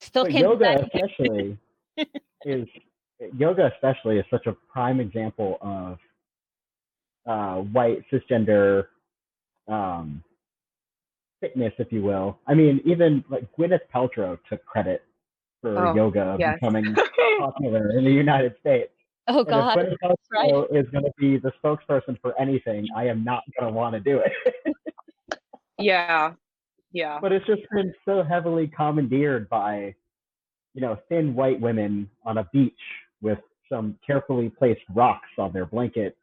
still But yoga that especially is yoga especially is such a prime example of uh, white cisgender um, fitness, if you will. I mean, even like Gwyneth Paltrow took credit for Oh, yoga yes. becoming popular in the United States. oh And god if Gwyneth Paltrow right. is going to be the spokesperson for anything, I am not going to want to do it. yeah yeah but it's just been so heavily commandeered by, you know, thin white women on a beach with some carefully placed rocks on their blanket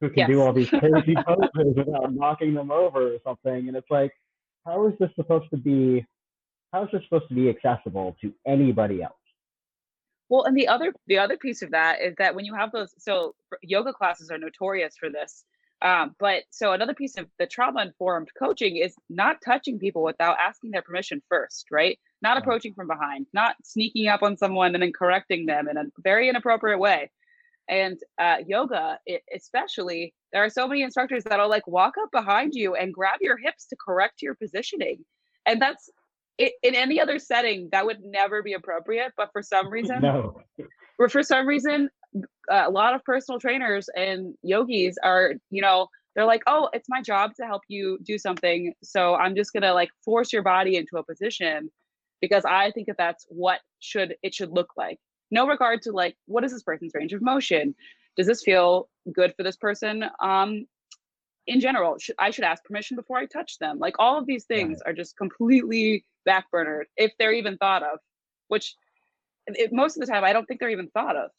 who can do all these crazy poses without knocking them over or something. And it's like, how is this supposed to be? How is this supposed to be accessible to anybody else? Well, and the other the other piece of that is that when you have those, so yoga classes are notorious for this. Um, but so another piece of the trauma informed coaching is not touching people without asking their permission first, right? Not approaching from behind, not sneaking up on someone and then correcting them in a very inappropriate way. And uh, yoga, i especially, there are so many instructors that'll like walk up behind you and grab your hips to correct your positioning, and that's i in any other setting that would never be appropriate. But for some reason, No. for some reason uh, a lot of personal trainers and yogis are you know they're like oh it's my job to help you do something so i'm just gonna like force your body into a position because i think that that's what should it should look like no regard to like what is this person's range of motion does this feel good for this person um in general should, i should ask permission before i touch them like all of these things are just completely backburnered if they're even thought of which it, most of the time i don't think they're even thought of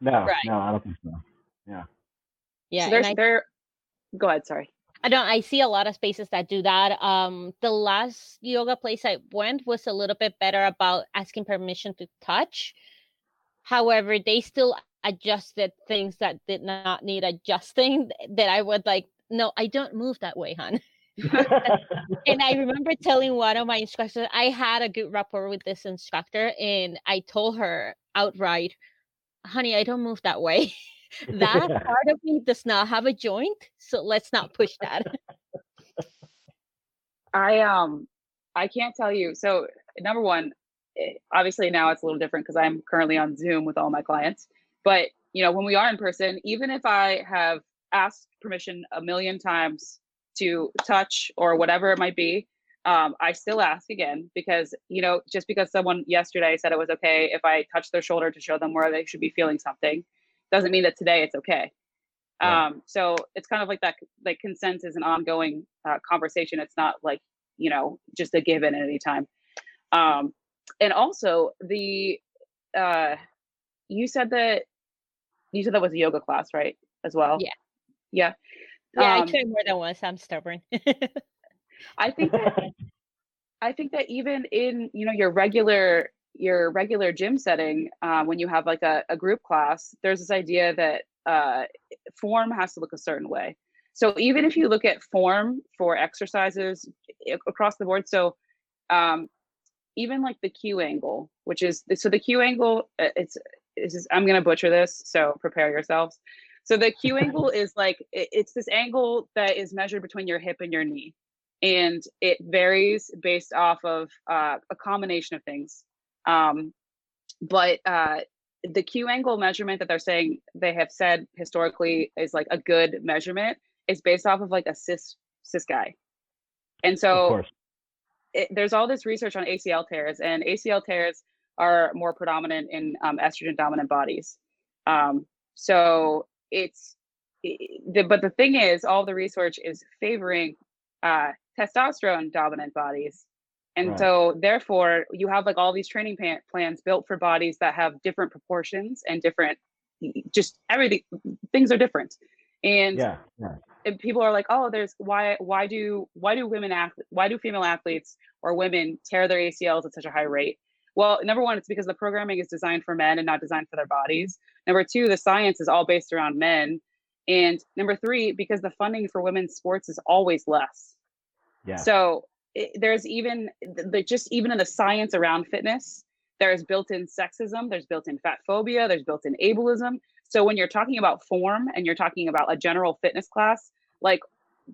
No, Right. no, I don't think so. yeah so and there's I, there go ahead sorry I don't I see a lot of spaces that do that. Um the last yoga place I went was a little bit better about asking permission to touch. However, they still adjusted things that did not need adjusting that I would like, no, I don't move that way, hon. and I remember telling one of my instructors, I had a good rapport with this instructor, and I told her outright, honey, I don't move that way. that part of me does not have a joint, so let's not push that. i um i can't tell you so number one obviously now it's a little different because i'm currently on zoom with all my clients but you know when we are in person even if i have asked permission a million times to touch or whatever it might be um, i still ask again because you know just because someone yesterday said it was okay if i touch their shoulder to show them where they should be feeling something doesn't mean that today it's okay Right. Um, so it's kind of like that, like consent is an ongoing uh, conversation. It's not like you know just a given at any time. Um, and also the uh, you said that you said that was a yoga class, right? As well. Yeah. Yeah. Yeah, I Um, tried more than once. I'm stubborn. I think that I think that even in you know your regular your regular gym setting, uh, when you have like a, a group class, there's this idea that uh, form has to look a certain way. So even if you look at form for exercises across the board, so um, even like the Q angle, which is so the Q angle, uh, it's, it's just, I'm gonna butcher this, so prepare yourselves. So the Q angle is like it- it's this angle that is measured between your hip and your knee and it varies based off of uh, a combination of things. Um, but uh, the Q angle measurement that they're saying they have said historically is like a good measurement is based off of like a cis cis guy, and so. It, there's all this research on ACL tears, and ACL tears are more predominant in um, estrogen dominant bodies. Um, so it's the, but the thing is, all the research is favoring uh, testosterone dominant bodies. And Right. so, therefore, you have like all these training plans built for bodies that have different proportions and different, just everything. Things are different, and Yeah. Yeah. And people are like, oh, there's why why do why do women ath- why do female athletes or women tear their ACLs at such a high rate? Well, number one, it's because the programming is designed for men and not designed for their bodies. Number two, the science is all based around men. And number three, because the funding for women's sports is always less. Yeah. So it, there's even the, the- just even in the science around fitness, there's built-in sexism, there's built-in fat phobia, there's built-in ableism. So when you're talking about form and you're talking about a general fitness class, like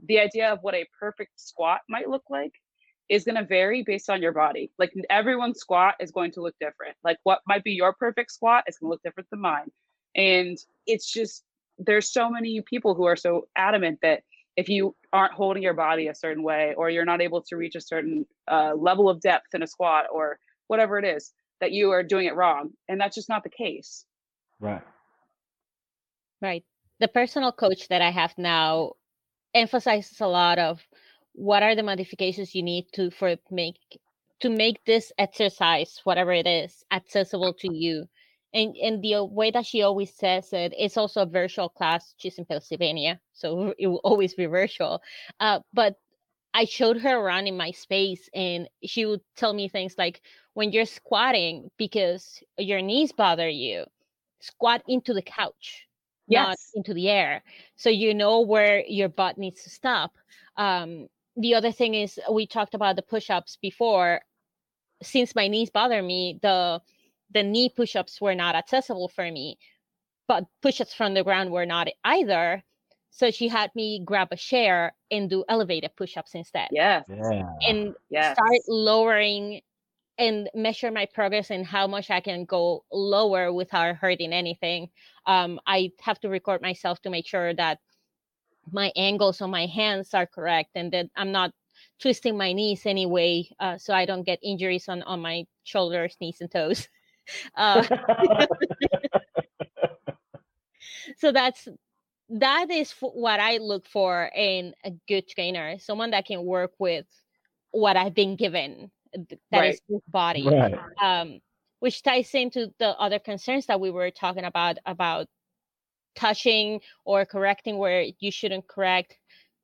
the idea of what a perfect squat might look like is going to vary based on your body. Like everyone's squat is going to look different. Like what might be your perfect squat is going to look different than mine. And it's just there's so many people who are so adamant that if you aren't holding your body a certain way or you're not able to reach a certain uh, level of depth in a squat or whatever it is that you are doing it wrong and that's just not the case Right. Right. The personal coach that I have now emphasizes a lot of what are the modifications you need to for make to make this exercise, whatever it is, accessible to you. And and the way that she always says it, it's also a virtual class. She's in Pennsylvania, so it will always be virtual. Uh, but I showed her around in my space, and she would tell me things like, "When you're squatting because your knees bother you, squat into the couch." Not yes into the air. So you know where your butt needs to stop. Um, the other thing is we talked about the push-ups before. Since my knees bother me, the the knee push-ups were not accessible for me, but push-ups from the ground were not either. So she had me grab a chair and do elevated push-ups instead, yes Yeah. and yes start lowering and measure my progress and how much I can go lower without hurting anything. Um, I have to record myself to make sure that my angles on my hands are correct and that I'm not twisting my knees anyway, uh, so I don't get injuries on on my shoulders, knees, and toes. Uh, so that's that is what I look for in a good trainer, someone that can work with what I've been given, th- that is Right. this body right. um, which ties into the other concerns that we were talking about about touching or correcting where you shouldn't correct.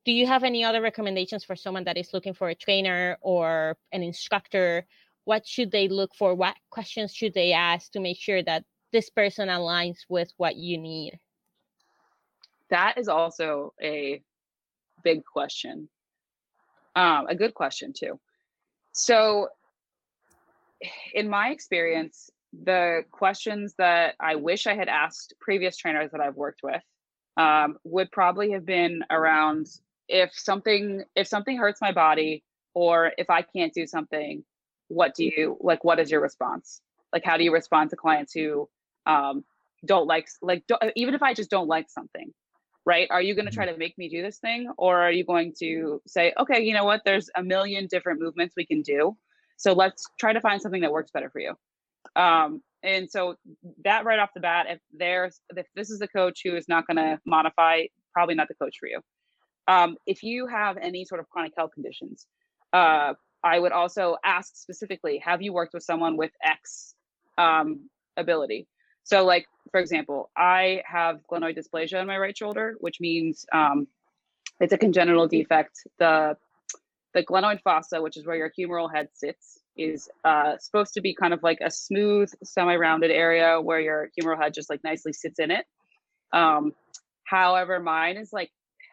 Do you have any other recommendations for someone that is looking for a trainer or an instructor? What should they look for? What questions should they ask to make sure that this person aligns with what you need? that is also a big question um, a good question too so in my experience the questions that i wish i had asked previous trainers that i've worked with um, would probably have been around if something if something hurts my body or if i can't do something what do you like what is your response? Like how do you respond to clients who um, don't like like don't, even if i just don't like something right are you going to try to make me do this thing or are you going to say okay you know what there's a million different movements we can do so let's try to find something that works better for you Um, and so that right off the bat, if there's if this is a coach who is not going to modify, probably not the coach for you. Um, if you have any sort of chronic health conditions, uh, I would also ask specifically, have you worked with someone with X um, ability? So, like for example, I have glenoid dysplasia in my right shoulder, which means um, it's a congenital defect. The the glenoid fossa, which is where your humeral head sits, is uh, supposed to be kind of like a smooth, semi-rounded area where your humeral head just like nicely sits in it. Um, however, mine is like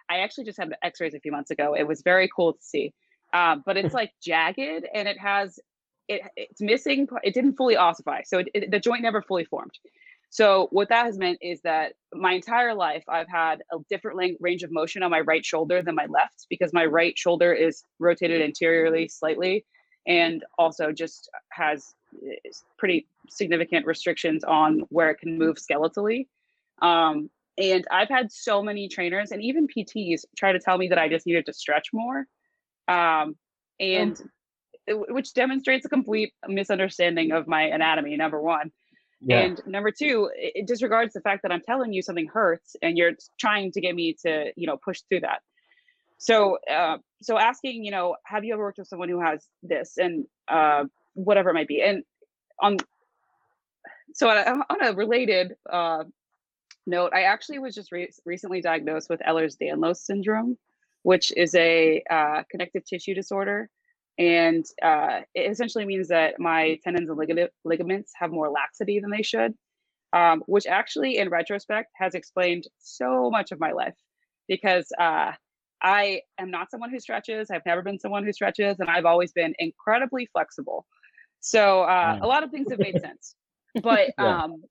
I actually just had X-rays a few months ago. It was very cool to see, um, but it's like jagged and it has it, it's missing. It didn't fully ossify, so it, it, the joint never fully formed. So what that has meant is that my entire life I've had a different range of motion on my right shoulder than my left because my right shoulder is rotated anteriorly slightly and also just has pretty significant restrictions on where it can move skeletally. Um, and I've had so many trainers and even PTs try to tell me that I just needed to stretch more. Um, and oh. which demonstrates a complete misunderstanding of my anatomy, number one. Yeah. And number two, it disregards the fact that I'm telling you something hurts and you're trying to get me to, you know, push through that. So, uh, so asking, you know, have you ever worked with someone who has this and uh, whatever it might be? And on, so on a, on a related uh, note, I actually was just re- recently diagnosed with Ehlers-Danlos syndrome, which is a uh, connective tissue disorder and uh, it essentially means that my tendons and lig- ligaments have more laxity than they should, um, which actually, in retrospect, has explained so much of my life because uh, I am not someone who stretches. I've never been someone who stretches, and I've always been incredibly flexible. So uh, a lot of things have made sense, but yeah. um,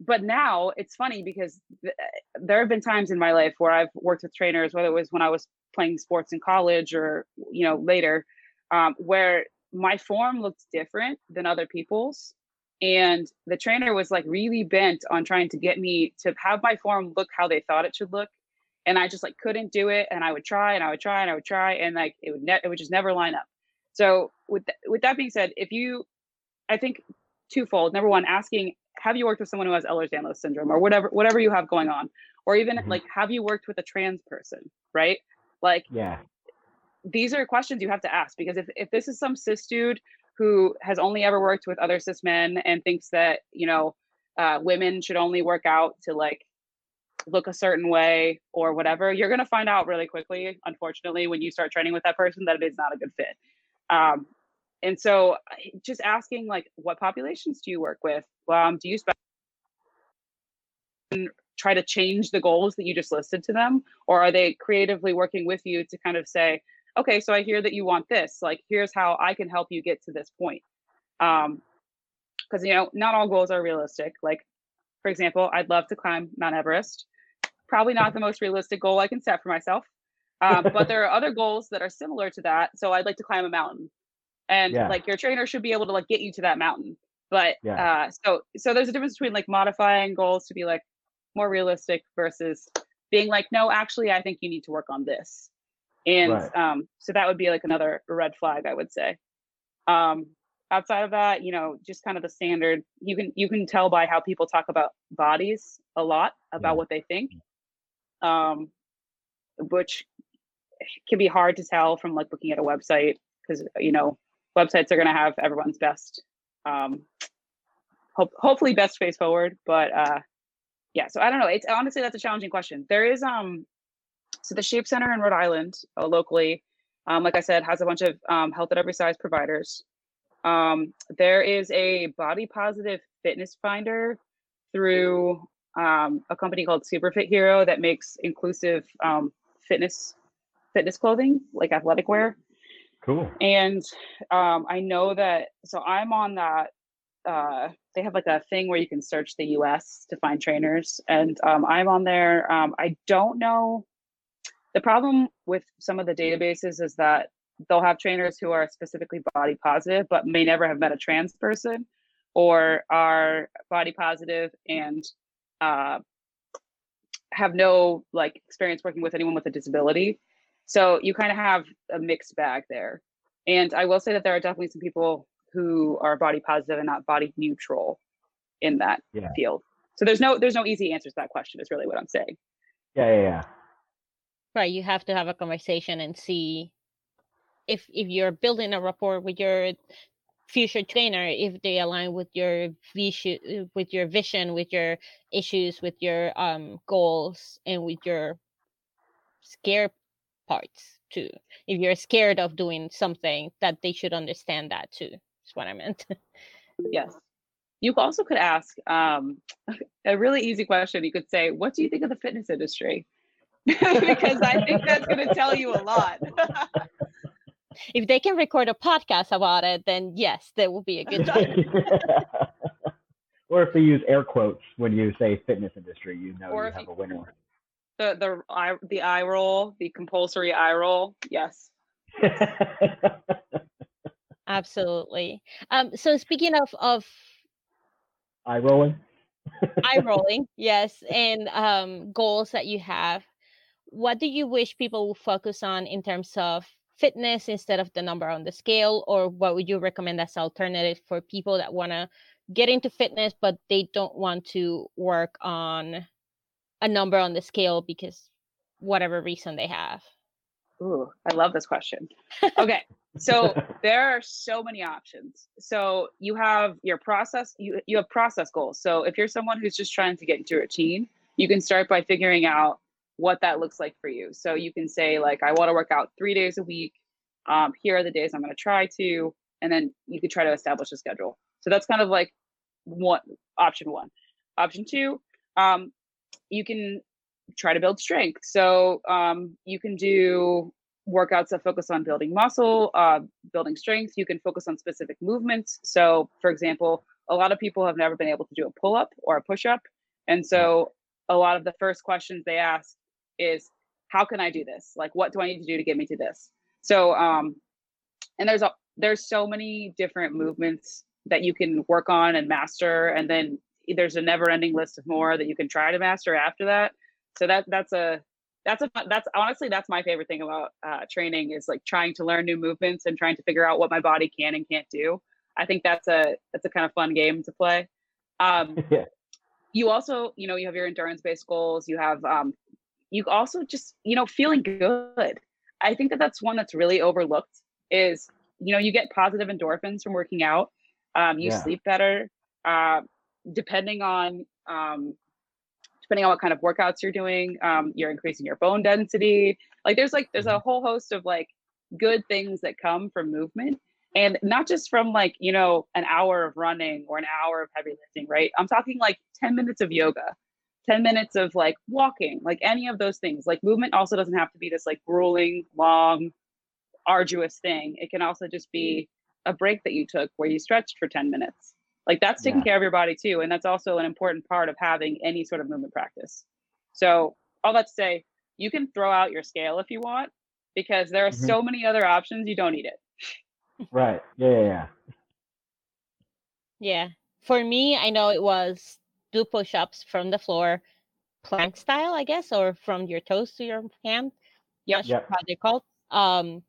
but now it's funny because th- there have been times in my life where I've worked with trainers, whether it was when I was playing sports in college or you know later um, where my form looked different than other people's. And the trainer was like really bent on trying to get me to have my form look how they thought it should look. And I just like couldn't do it. And I would try and I would try and I would try and like it would ne- it would just never line up. So with th- with that being said, if you, I think twofold. Number one, asking have you worked with someone who has Ehlers-Danlos syndrome or whatever whatever you have going on, or even mm-hmm. like have you worked with a trans person, right? Like yeah, these are questions you have to ask because if, if this is some cis dude who has only ever worked with other cis men and thinks that you know uh, women should only work out to like look a certain way or whatever you're going to find out really quickly unfortunately when you start training with that person that it is not a good fit. Um, and so just asking like what populations do you work with? Um, do you spend try to change the goals that you just listed to them? Or are they creatively working with you to kind of say okay, so I hear that you want this. Like, here's how I can help you get to this point. Um, because you know, not all goals are realistic. Like, for example, I'd love to climb Mount Everest. Probably not the most realistic goal I can set for myself. Um, but there are other goals that are similar to that. So I'd like to climb a mountain, and yeah. like your trainer should be able to like get you to that mountain. But yeah. uh, so so there's a difference between like modifying goals to be like more realistic versus being like, no, actually, I think you need to work on this and right. um, so that would be like another red flag i would say um, outside of that you know just kind of the standard you can you can tell by how people talk about bodies a lot about yeah. what they think um, which can be hard to tell from like looking at a website because you know websites are going to have everyone's best um, hope, hopefully best face forward but uh yeah so i don't know it's honestly that's a challenging question there is um so the Shape Center in Rhode Island, uh, locally, um, like I said, has a bunch of um, health at every size providers. Um, there is a body positive fitness finder through um, a company called Superfit Hero that makes inclusive um, fitness fitness clothing, like athletic wear. Cool. And um, I know that. So I'm on that. Uh, they have like a thing where you can search the U.S. to find trainers, and I'm on there. I don't know the problem with some of the databases is that they'll have trainers who are specifically body positive, but may never have met a trans person or are body positive and uh, have no like experience working with anyone with a disability. So you kind of have a mixed bag there. And I will say that there are definitely some people who are body positive and not body neutral in that Yeah. field. So there's no there's no easy answer to that question. Is really what I'm saying. Yeah, yeah, yeah. Right. You have to have a conversation and see if if you're building a rapport with your future trainer, if they align with your vision, with your vision, with your issues, with your um goals, and with your scare parts too. If you're scared of doing something, that they should understand that too. Is what I meant. Yes. You also could ask um, a really easy question. You could say, "What do you think of the fitness industry?" because I think that's going to tell you a lot. if they can record a podcast about it, then yes, that will be a good time. or if they use air quotes when you say fitness industry, you know Or you have you- a winner. the the eye the eye roll, the compulsory eye roll. Yes. Absolutely. Um, so speaking of of Eye rolling. eye rolling, yes, and um, goals that you have, what do you wish people will focus on in terms of fitness instead of the number on the scale, or what would you recommend as alternative for people that want to get into fitness but they don't want to work on a number on the scale because whatever reason they have? Ooh, I love this question. Okay. So there are so many options. So you have your process, you you have process goals. So if you're someone who's just trying to get into a routine, you can start by figuring out what that looks like for you. So you can say like I want to work out 3 days a week. Um, here are the days I'm going to try to and then you could try to establish a schedule. So that's kind of like one option 1. Option 2, um, you can try to build strength. So um, you can do workouts that focus on building muscle, uh, building strength. You can focus on specific movements. So, for example, a lot of people have never been able to do a pull up or a push up. And so, a lot of the first questions they ask is, How can I do this? Like, what do I need to do to get me to this? So, um, and there's a, there's so many different movements that you can work on and master, and then there's a never-ending list of more that you can try to master after that. So that that's a that's a that's honestly that's my favorite thing about uh, training is like trying to learn new movements and trying to figure out what my body can and can't do. I think that's a that's a kind of fun game to play. Um, yeah. you also you know you have your endurance based goals. You have um, you also just you know feeling good. I think that that's one that's really overlooked. Is you know you get positive endorphins from working out. Um, you Yeah. sleep better. Uh, depending on um, depending on what kind of workouts you're doing um, you're increasing your bone density like there's like there's a whole host of like good things that come from movement and not just from like you know an hour of running or an hour of heavy lifting right i'm talking like 10 minutes of yoga 10 minutes of like walking like any of those things like movement also doesn't have to be this like grueling long arduous thing it can also just be a break that you took where you stretched for 10 minutes like that's taking Yeah. care of your body too and that's also an important part of having any sort of movement practice so all that to say you can throw out your scale if you want because there are Mhm. so many other options you don't need it Right. Yeah, yeah, yeah. Yeah. For me, I know it was do push ups from the floor, plank style, I guess, or from your toes to your hand. Yep. Sure Yep. how they're called. Um,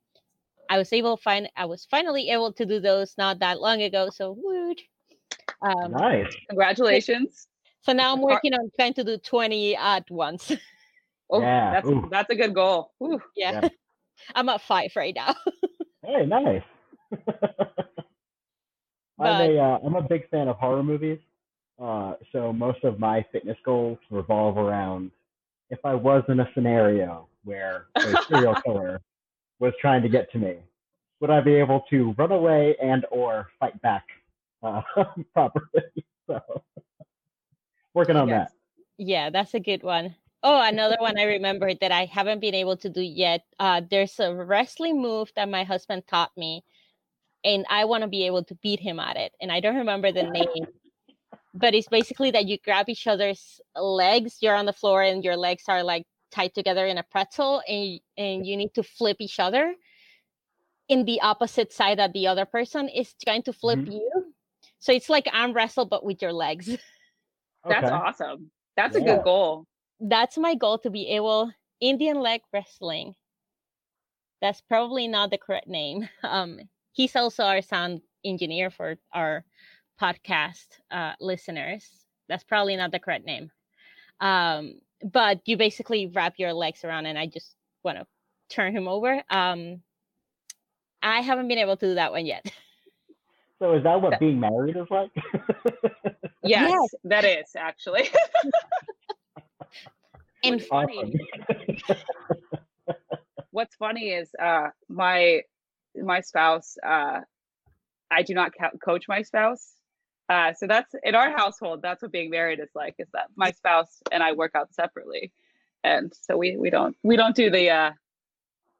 I was able find I was finally able to do those not that long ago. So woot. Um, Nice. congratulations so now I'm working on trying to do 20 at once. oh Yeah, that's ooh. that's a good goal Ooh. yeah. Yeah. I'm at five right now. Hey, nice. I'm But- a uh, I'm a big fan of horror movies. Uh, so most of my fitness goals revolve around if I was in a scenario where a serial killer was trying to get to me, would I be able to run away and or fight back uh, properly? So working on Yes. that. Yeah, that's a good one. Oh, another one I remembered that I haven't been able to do yet. Uh, there's a wrestling move that my husband taught me, and I want to be able to beat him at it. And I don't remember the name, but it's basically that you grab each other's legs. You're on the floor, and your legs are like tied together in a pretzel, and and you need to flip each other in the opposite side that the other person is trying to flip Mhm. you. So it's like arm wrestle, but with your legs. that's Okay. awesome that's a good goal that's my goal to be able Indian leg wrestling. That's probably not the correct name. Um, he's also our sound engineer for our podcast uh, listeners. That's probably not the correct name. Um, but you basically wrap your legs around, and I just want to turn him over. Um, I haven't been able to do that one yet. So is that what being married is like? Yes, Yes. that is actually. And What's funny, Awesome. what's funny is uh my my spouse uh I do not co- coach my spouse. Uh so that's in our household that's what being married is like is that my spouse and I work out separately. And so we we don't we don't do the uh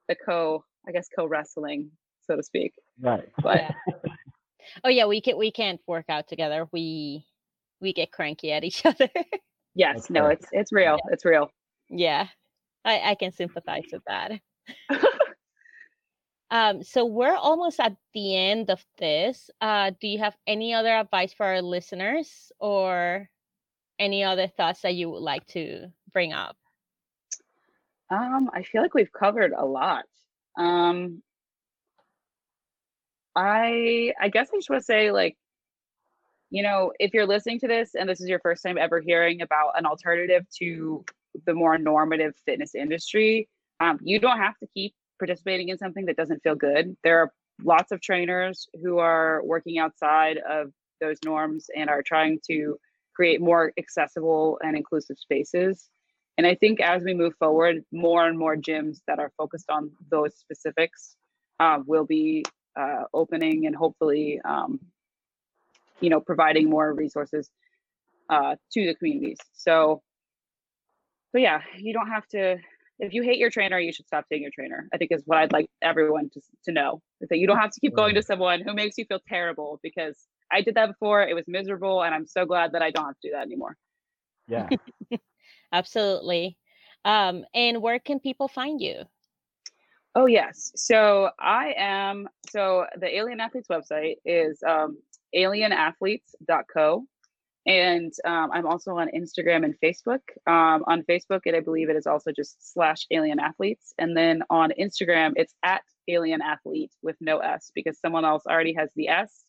the co I guess co wrestling so to speak. right. But Yeah. oh yeah, we can we can't work out together. We we get cranky at each other. yes, That's no, fair. it's it's real. It's real. yeah, I I can sympathize with that. Um, so we're almost at the end of this. Uh, do you have any other advice for our listeners or any other thoughts that you would like to bring up? Um, I feel like we've covered a lot. Um, I I guess I just want to say like, you know, if you're listening to this and this is your first time ever hearing about an alternative to the more normative fitness industry, um, you don't have to keep participating in something that doesn't feel good. There are lots of trainers who are working outside of those norms and are trying to create more accessible and inclusive spaces. And I think as we move forward, more and more gyms that are focused on those specifics uh, will be uh, opening and hopefully, um, you know, providing more resources uh, to the communities. So, so yeah, you don't have to. If you hate your trainer, you should stop seeing your trainer. I think is what I'd like everyone to to know is that you don't have to keep going to someone who makes you feel terrible because I did that before. It was miserable, and I'm so glad that I don't have to do that anymore. Yeah. Absolutely. Um, and where can people find you? Oh yes. So I am so the Alien Athletes website is um alienathletes.co. And um, I'm also on Instagram and Facebook. Um, on Facebook, it I believe it is also just slash alien athletes. And then on Instagram, it's at alien athlete with no S because someone else already has the S.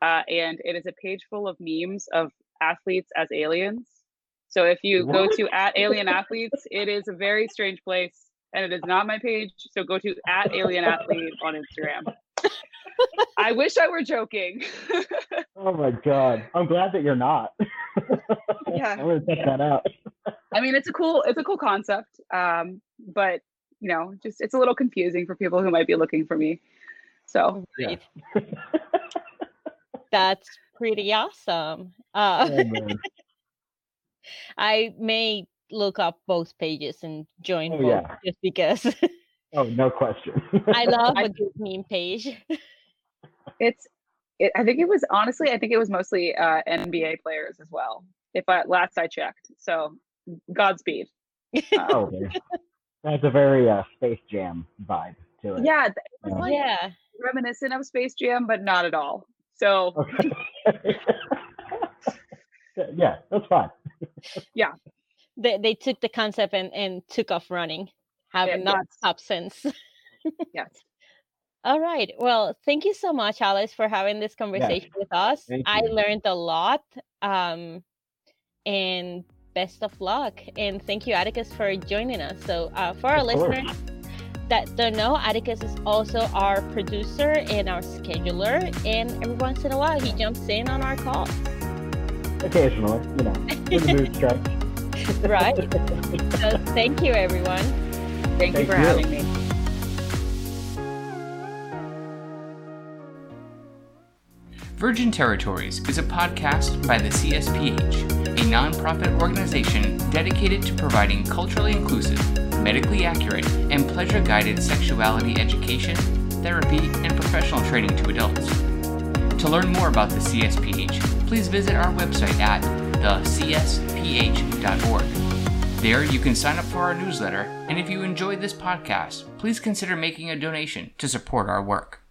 Uh, and it is a page full of memes of athletes as aliens. So if you go to at alien athletes, it is a very strange place and it is not my page. So go to at alien athlete on Instagram. I wish I were joking. Oh my god. I'm glad that you're not. Yeah. I'm gonna check Yeah. that out. I mean, it's a cool, it's a cool concept. Um, but you know, just it's a little confusing for people who might be looking for me. So Yeah. That's pretty awesome. Uh, Oh. I may look up both pages and join Oh, both yeah. just because oh, no question. I love I- a good meme page. it's, it, I think it was honestly, I think it was mostly uh, NBA players as well. If I last I checked, so Godspeed. Uh, oh, okay. That's a very uh, Space Jam vibe to it. yeah, th- it was Yeah. like yeah. reminiscent of Space Jam, but not at all. So Okay. yeah, that's fine. Yeah. They they took the concept and, and took off running. Have Yeah, not yes. stopped since. yes, All right. Well, thank you so much, Alice, for having this conversation with us. thank I you. learned a lot. Um, and best of luck. And thank you, Atticus, for joining us. So, uh, for our listeners that don't know, Atticus is also our producer and our scheduler. And every once in a while, he jumps in on our calls. Occasionally, you know, when the mood strikes. Right. so, thank you, everyone. Thank, you for you. having me. Virgin Territories is a podcast by the CSPH, a nonprofit organization dedicated to providing culturally inclusive, medically accurate, and pleasure guided sexuality education, therapy, and professional training to adults. To learn more about the CSPH, please visit our website at thecsph.org. There, you can sign up for our newsletter, and if you enjoyed this podcast, please consider making a donation to support our work.